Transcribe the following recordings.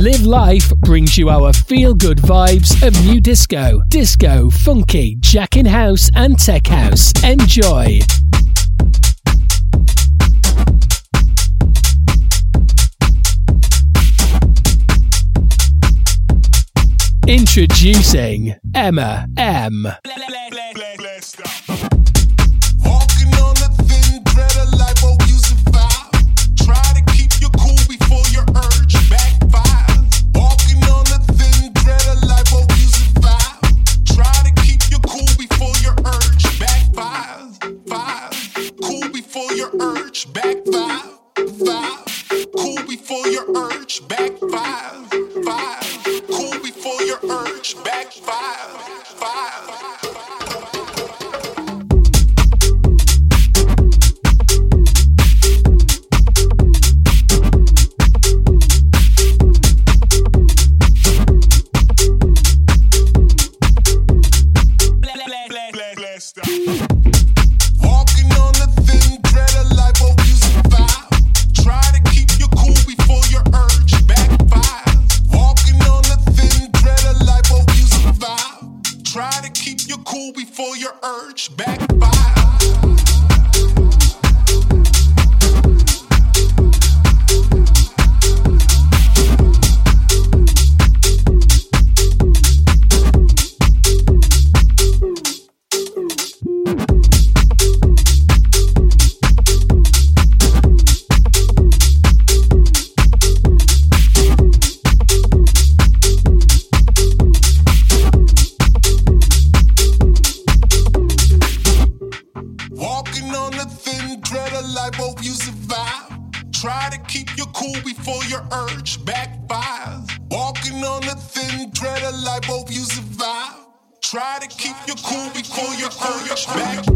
Live Life brings you our feel good vibes of new disco, disco, funky, jacking house, and tech house. Enjoy. Introducing Emma M. back.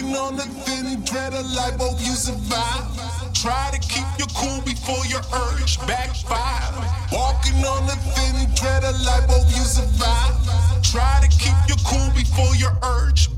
Walking on the thin thread of life, both you survive. Try to keep your cool before your urge backfire. Walking on the thin thread of life, both you survive. Try to keep your cool before your urge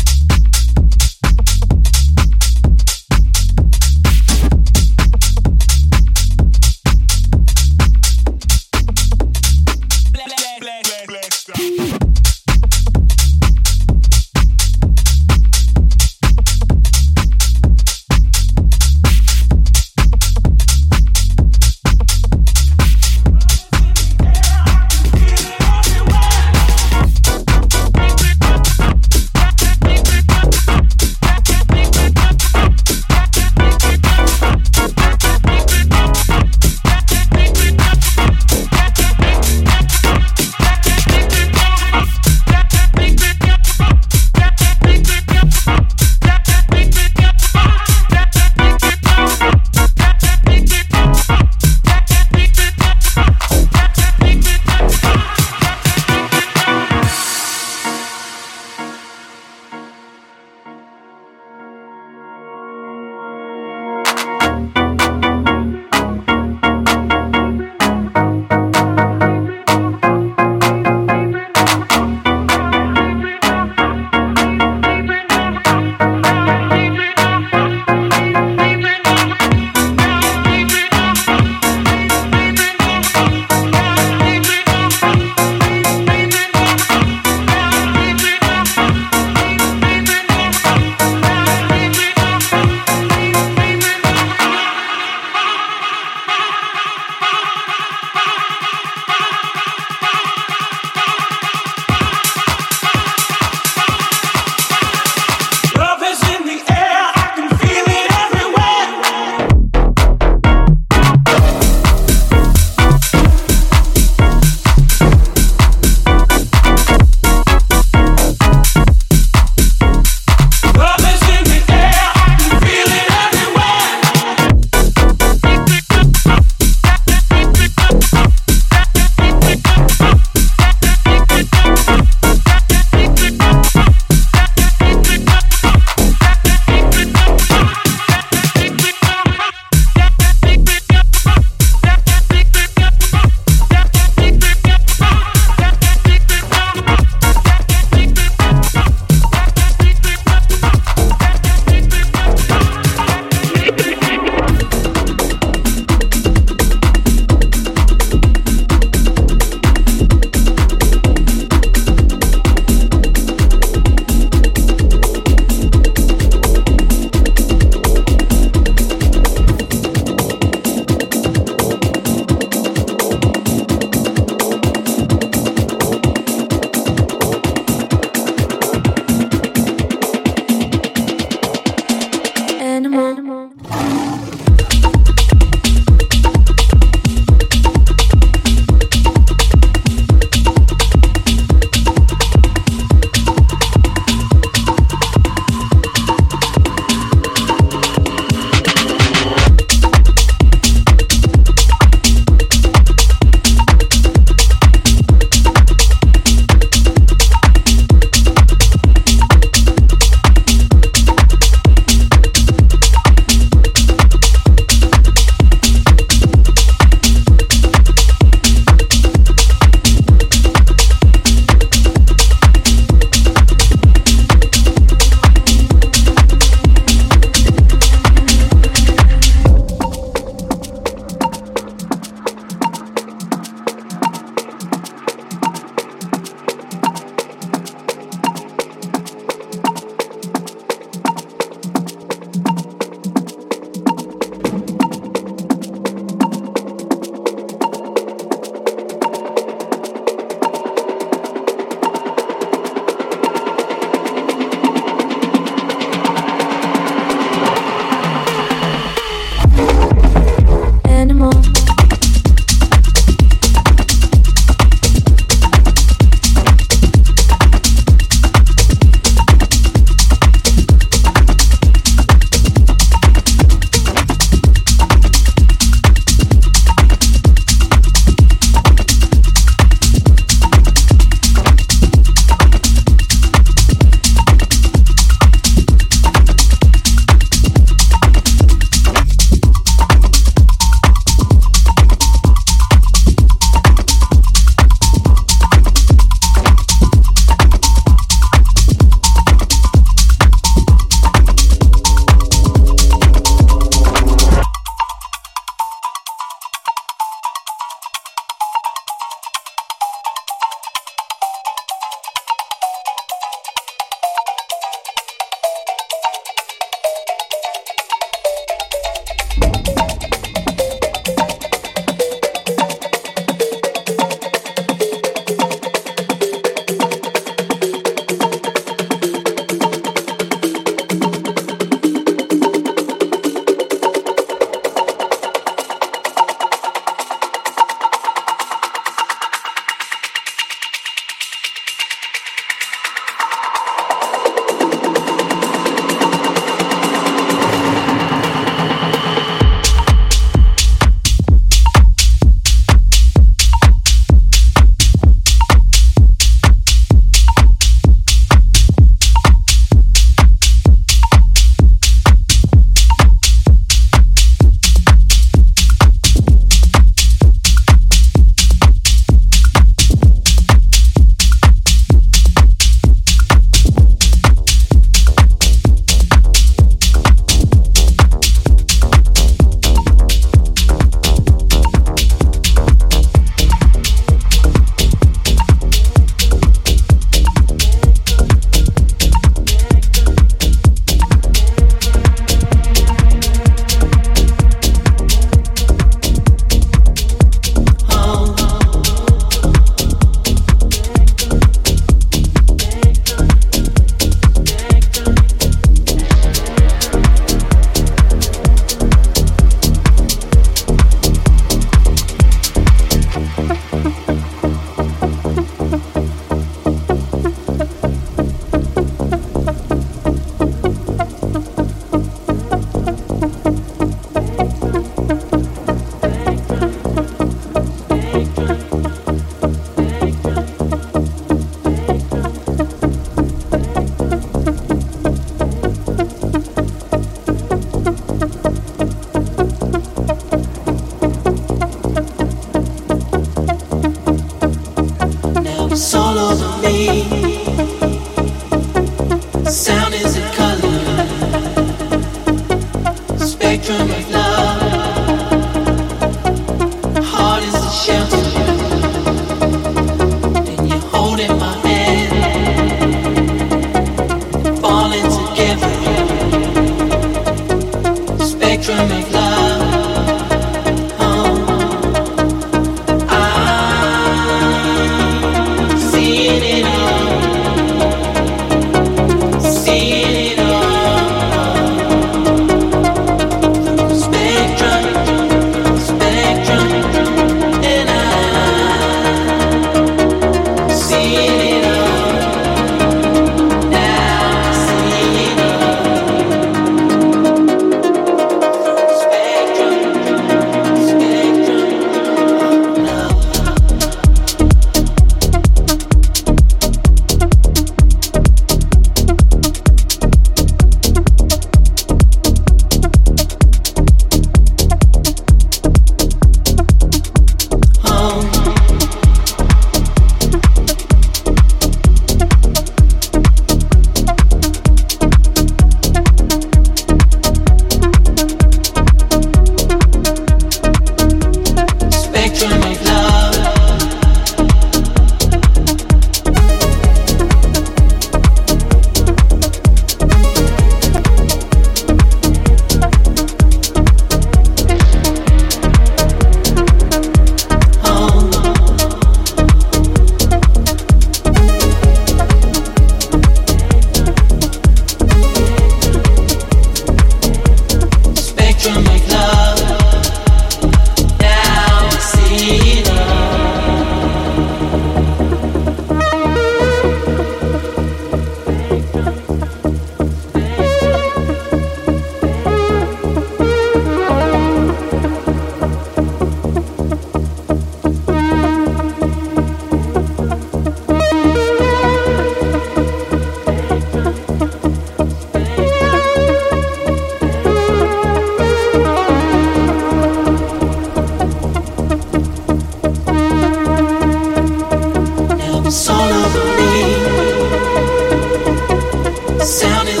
Sounding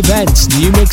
events, new mixes,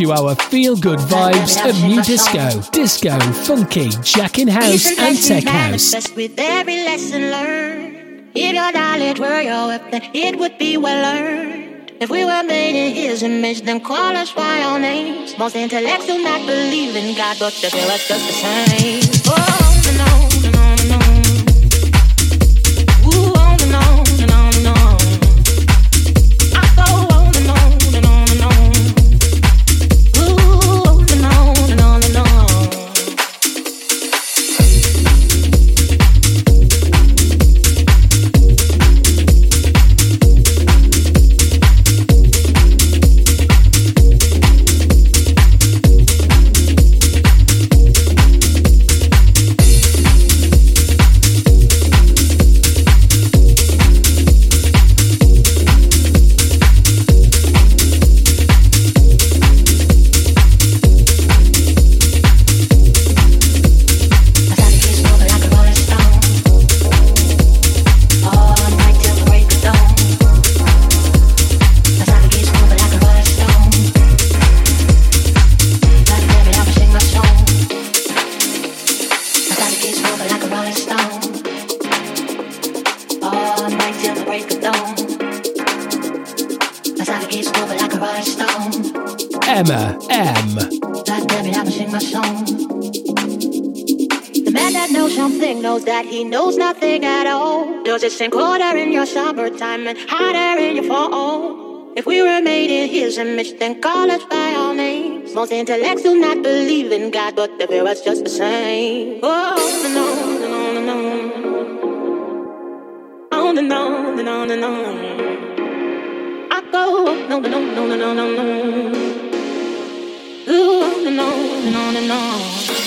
you our feel good vibes of new disco, disco, funky, jacking house, and tech house. With every lesson learned, if your knowledge were your weapon, it would be well earned. If we were made in His image, then call us by our names. Most intellects do not believe in God, but they feel us just the same. Oh, made in His then call us by our names. Most intellects do not believe in God, but they feel us just the same. Oh, no, no, no, no, no. On and on and on and on. I go no, no, no, no, no, no, no. Ooh, no, no, no, no, no.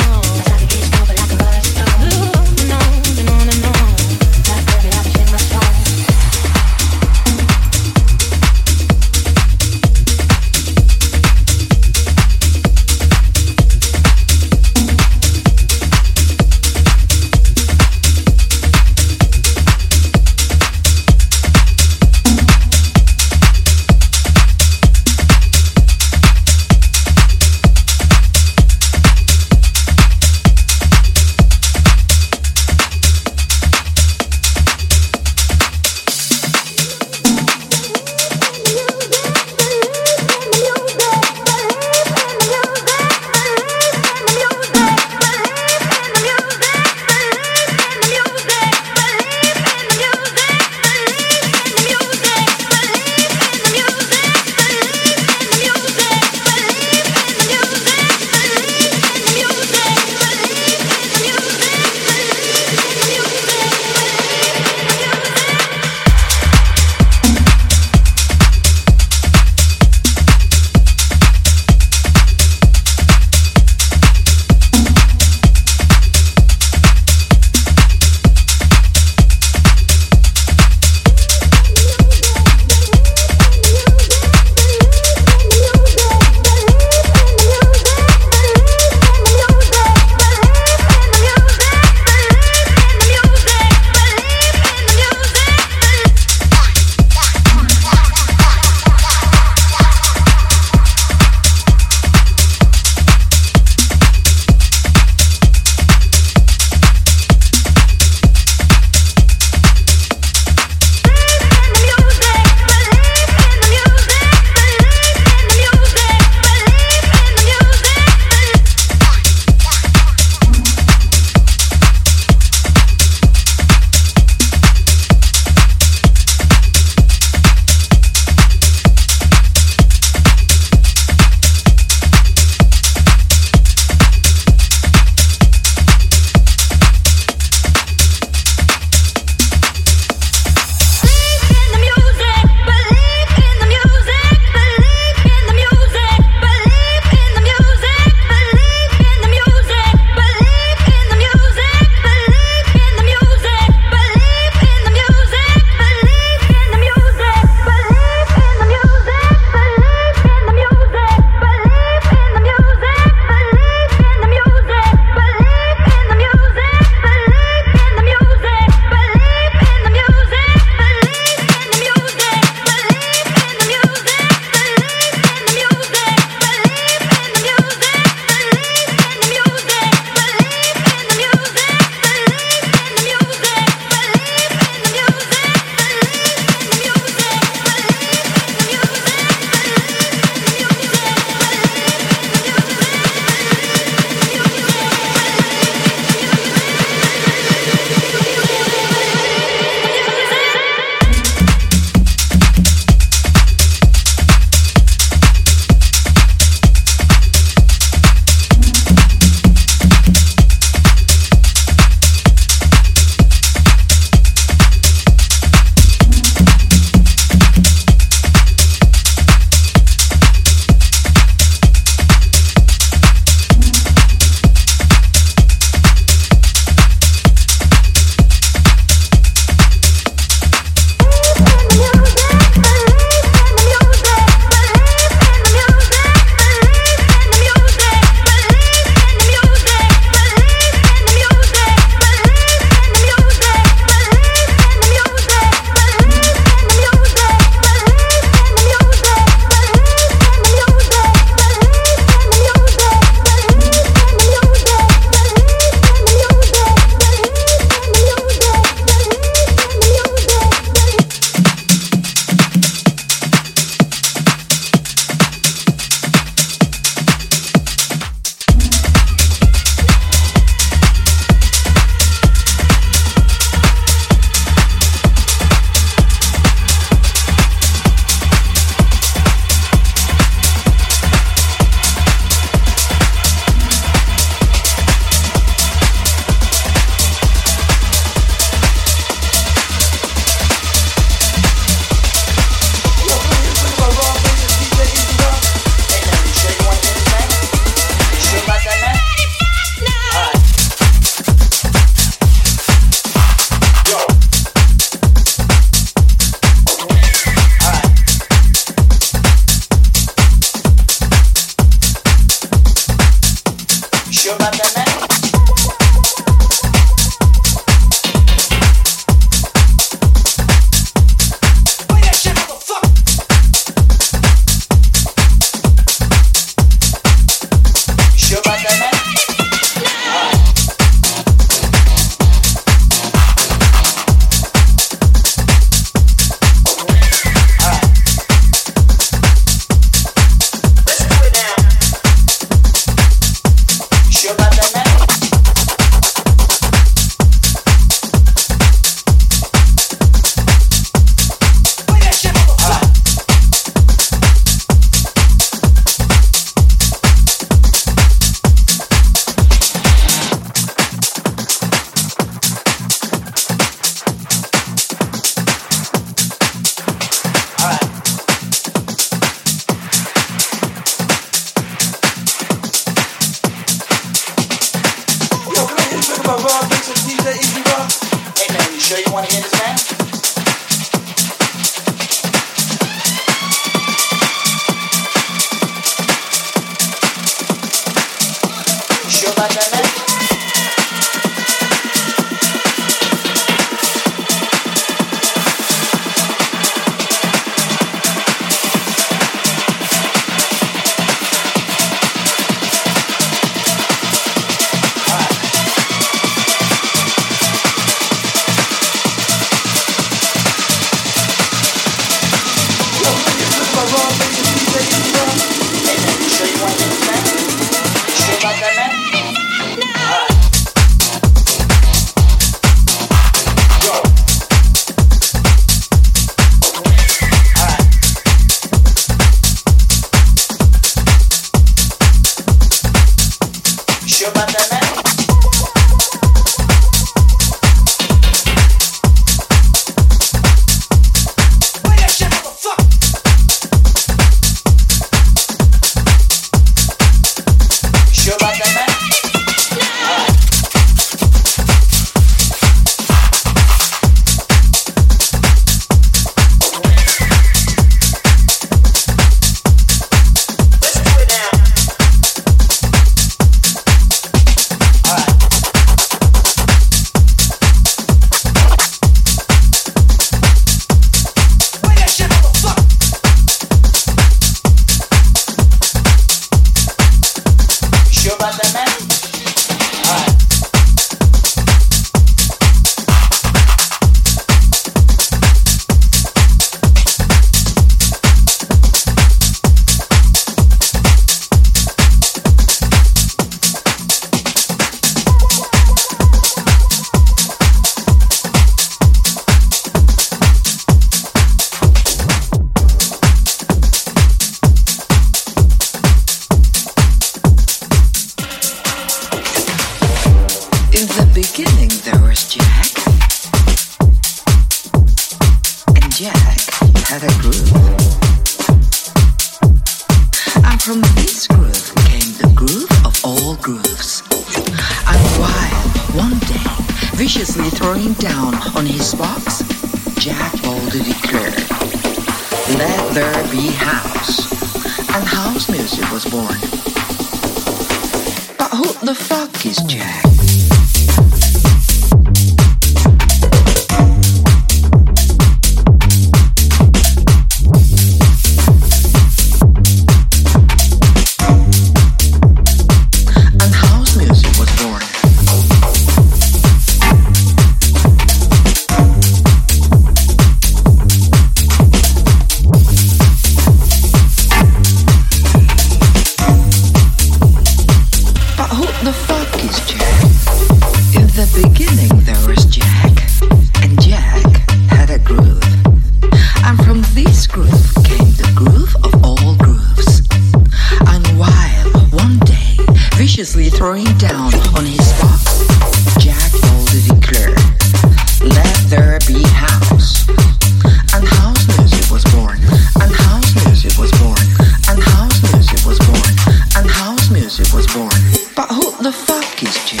But who the fuck is Jack?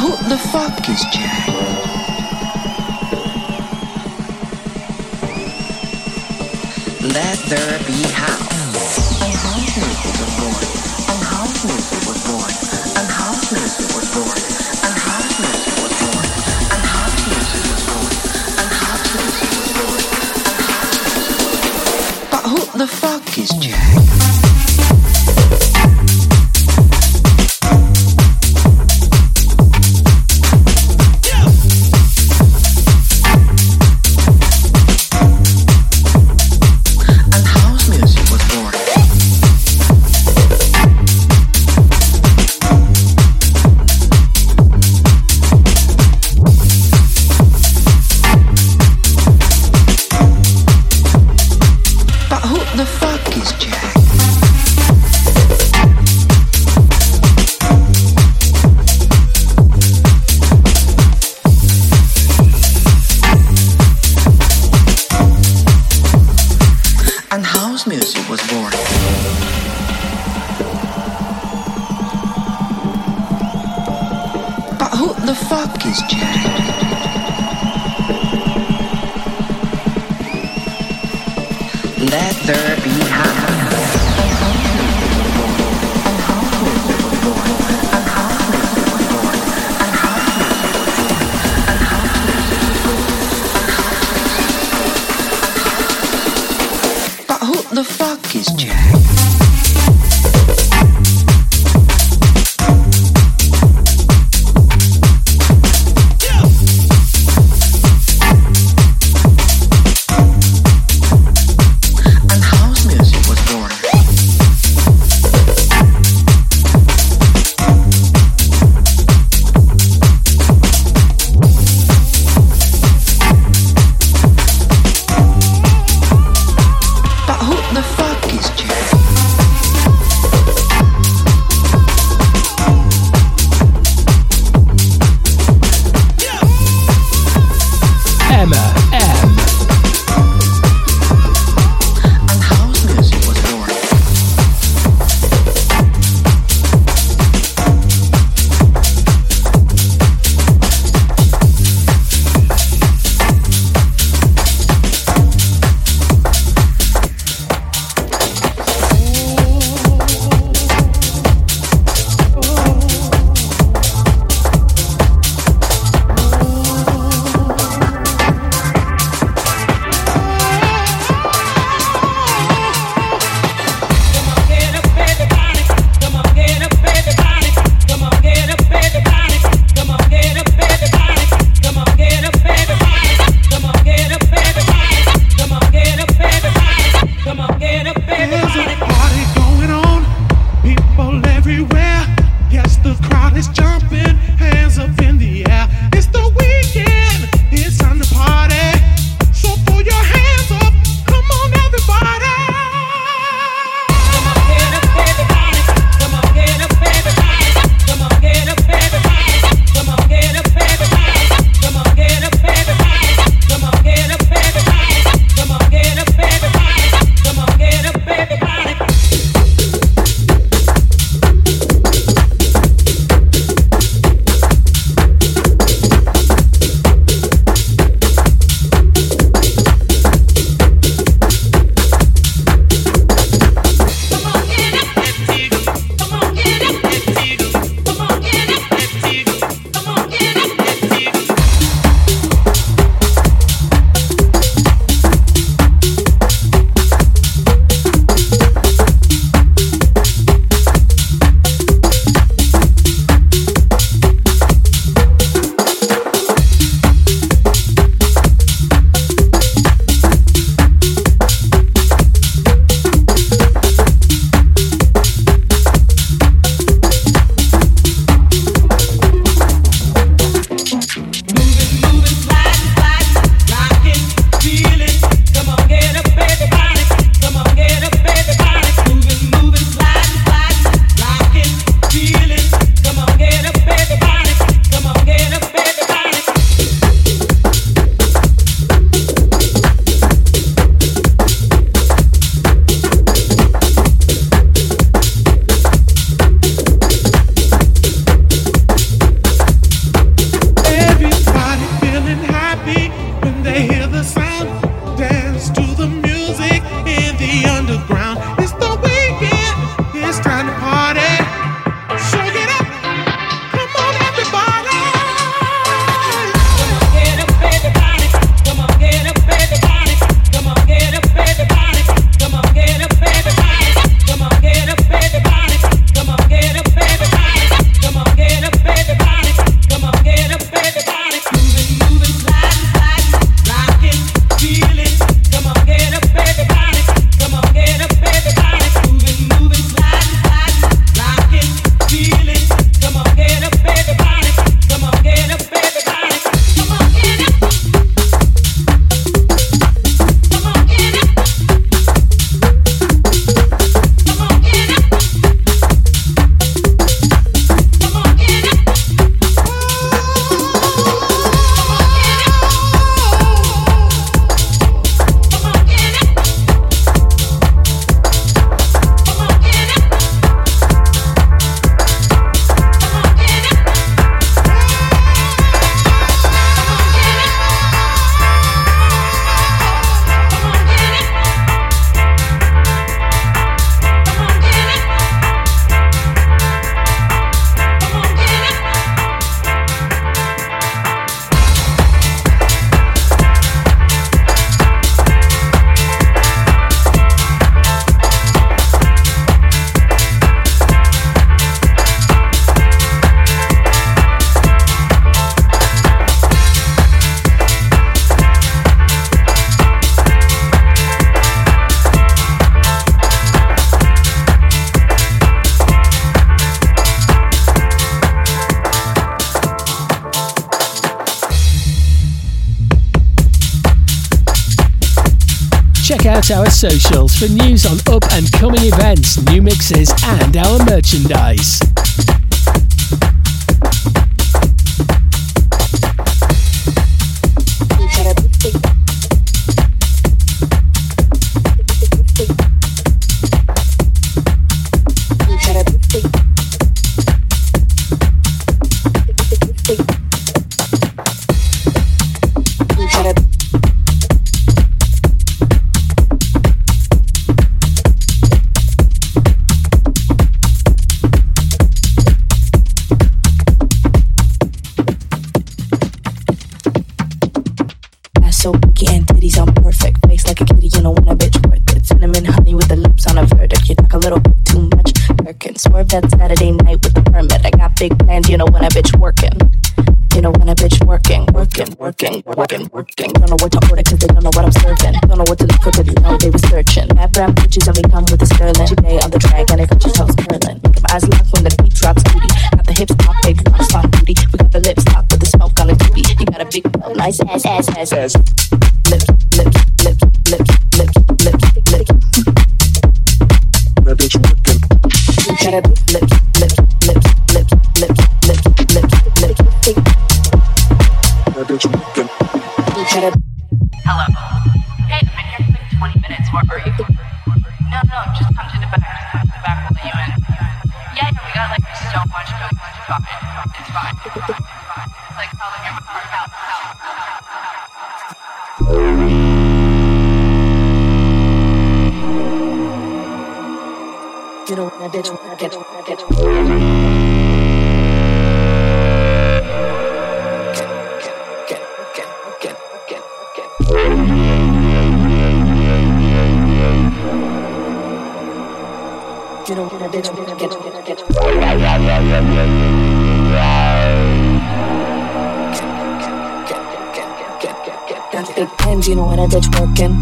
who the fuck is Jack? Let there be is jazz. Socials for news on up and coming events, new mixes, and our merchandise. Got big pens, you know when a bitch working.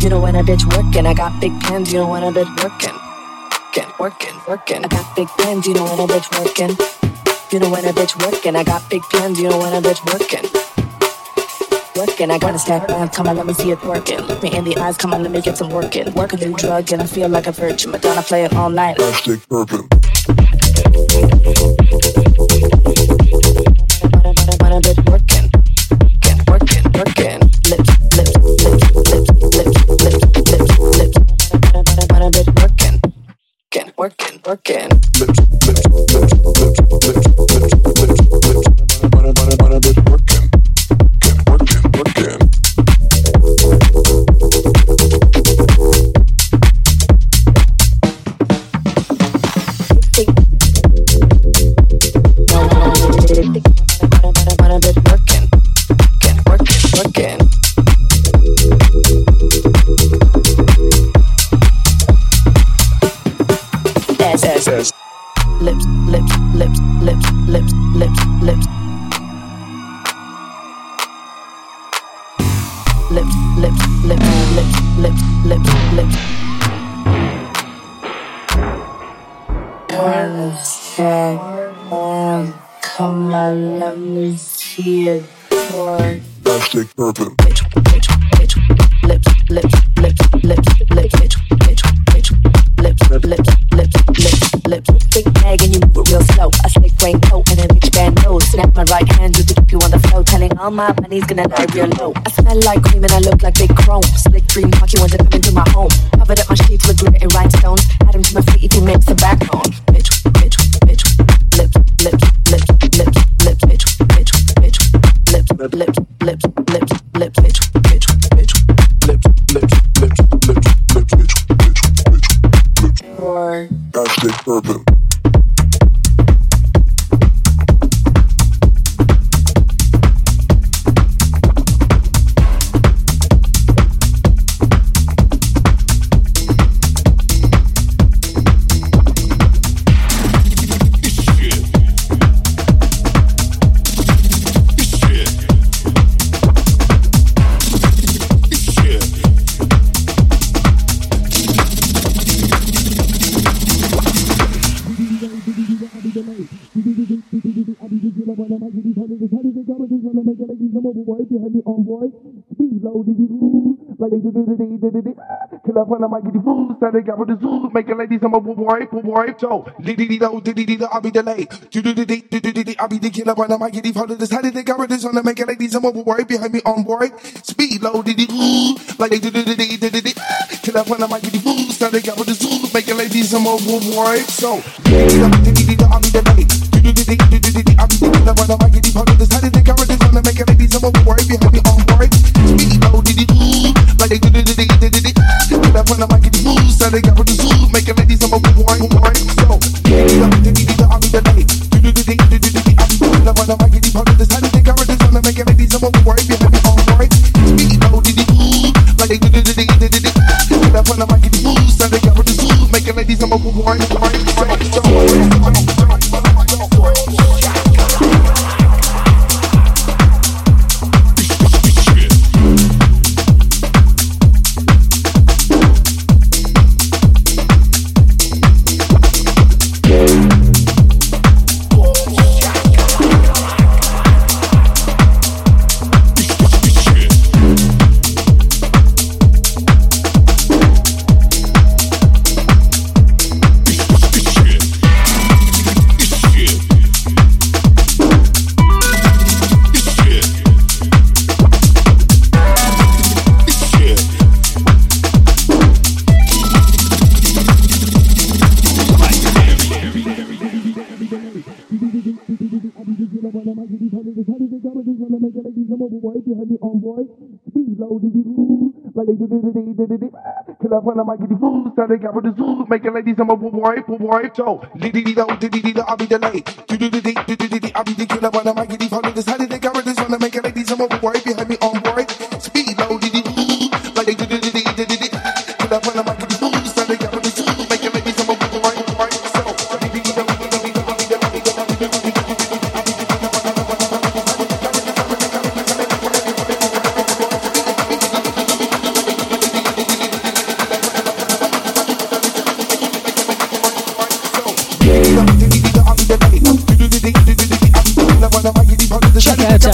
You know when a bitch working. I got big pens, you know when a bitch working. Working, working, working. I got big pens, you know when a bitch working. You know when a bitch working. I got big pens, you know when a bitch working. Working, I got a stack bands, come on, let me see it working. Look me in the eyes, come on, let me get some working. Work a new drug, and I feel like a virgin. Madonna play it all night. Plastic purple. Working, lips. Big bag and you move real slow. A slick raincoat and a rich band. Snap my right hand to keep you on the flow. Telling all my money's gonna die real low. I smell like cream and I look like big chrome. Slick dream want to come into my home. Covered up my sheets with glitter and rhinestones. Up when I might get the food, start to got with the zoo, making ladies I'm a boy, boy, so dee dee dee do dee dee dee I'll be delayed. Do do do dee dee dee dee I'll be the killer when I might get the follow this. How did they got with this on the making ladies I'm a boy behind me on boy. Speed low dee like they do do do dee dee dee. Kill up when I might get the food, start to got with the zoo, making ladies I'm a boy, so dee dee dee dee I'll be delayed. Do do do dee dee dee I'll be the killer when I might get the follow this. How did they got with this on making ladies I'm boy behind me on boy. Speed low dee like they do do when I might get the food, start to got with the zoo, making ladies I'm a boy, boy, so dee dee dee dee I'll be delayed. Do do do dee dee dee I'll be the killer when I might get the follow this. How did they got with this on the making ladies I'm a boy behind me on boy. Speed low dee dee like they do do do dee dee dee. Kill up when I might get the food, start to got with the zoo, making ladies I'm a boy, boy, so Kill up when I might get the food, start with the zoo, making ladies I'm a boy, boy, dee do dee dee dee I'll be do dee dee dee dee I'll be the killer when I might get the follow this. How did they got with this one? Making ladies I'm a boy behind me on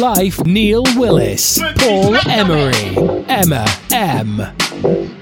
Life Neil Willis, Paul Emery, Emma M.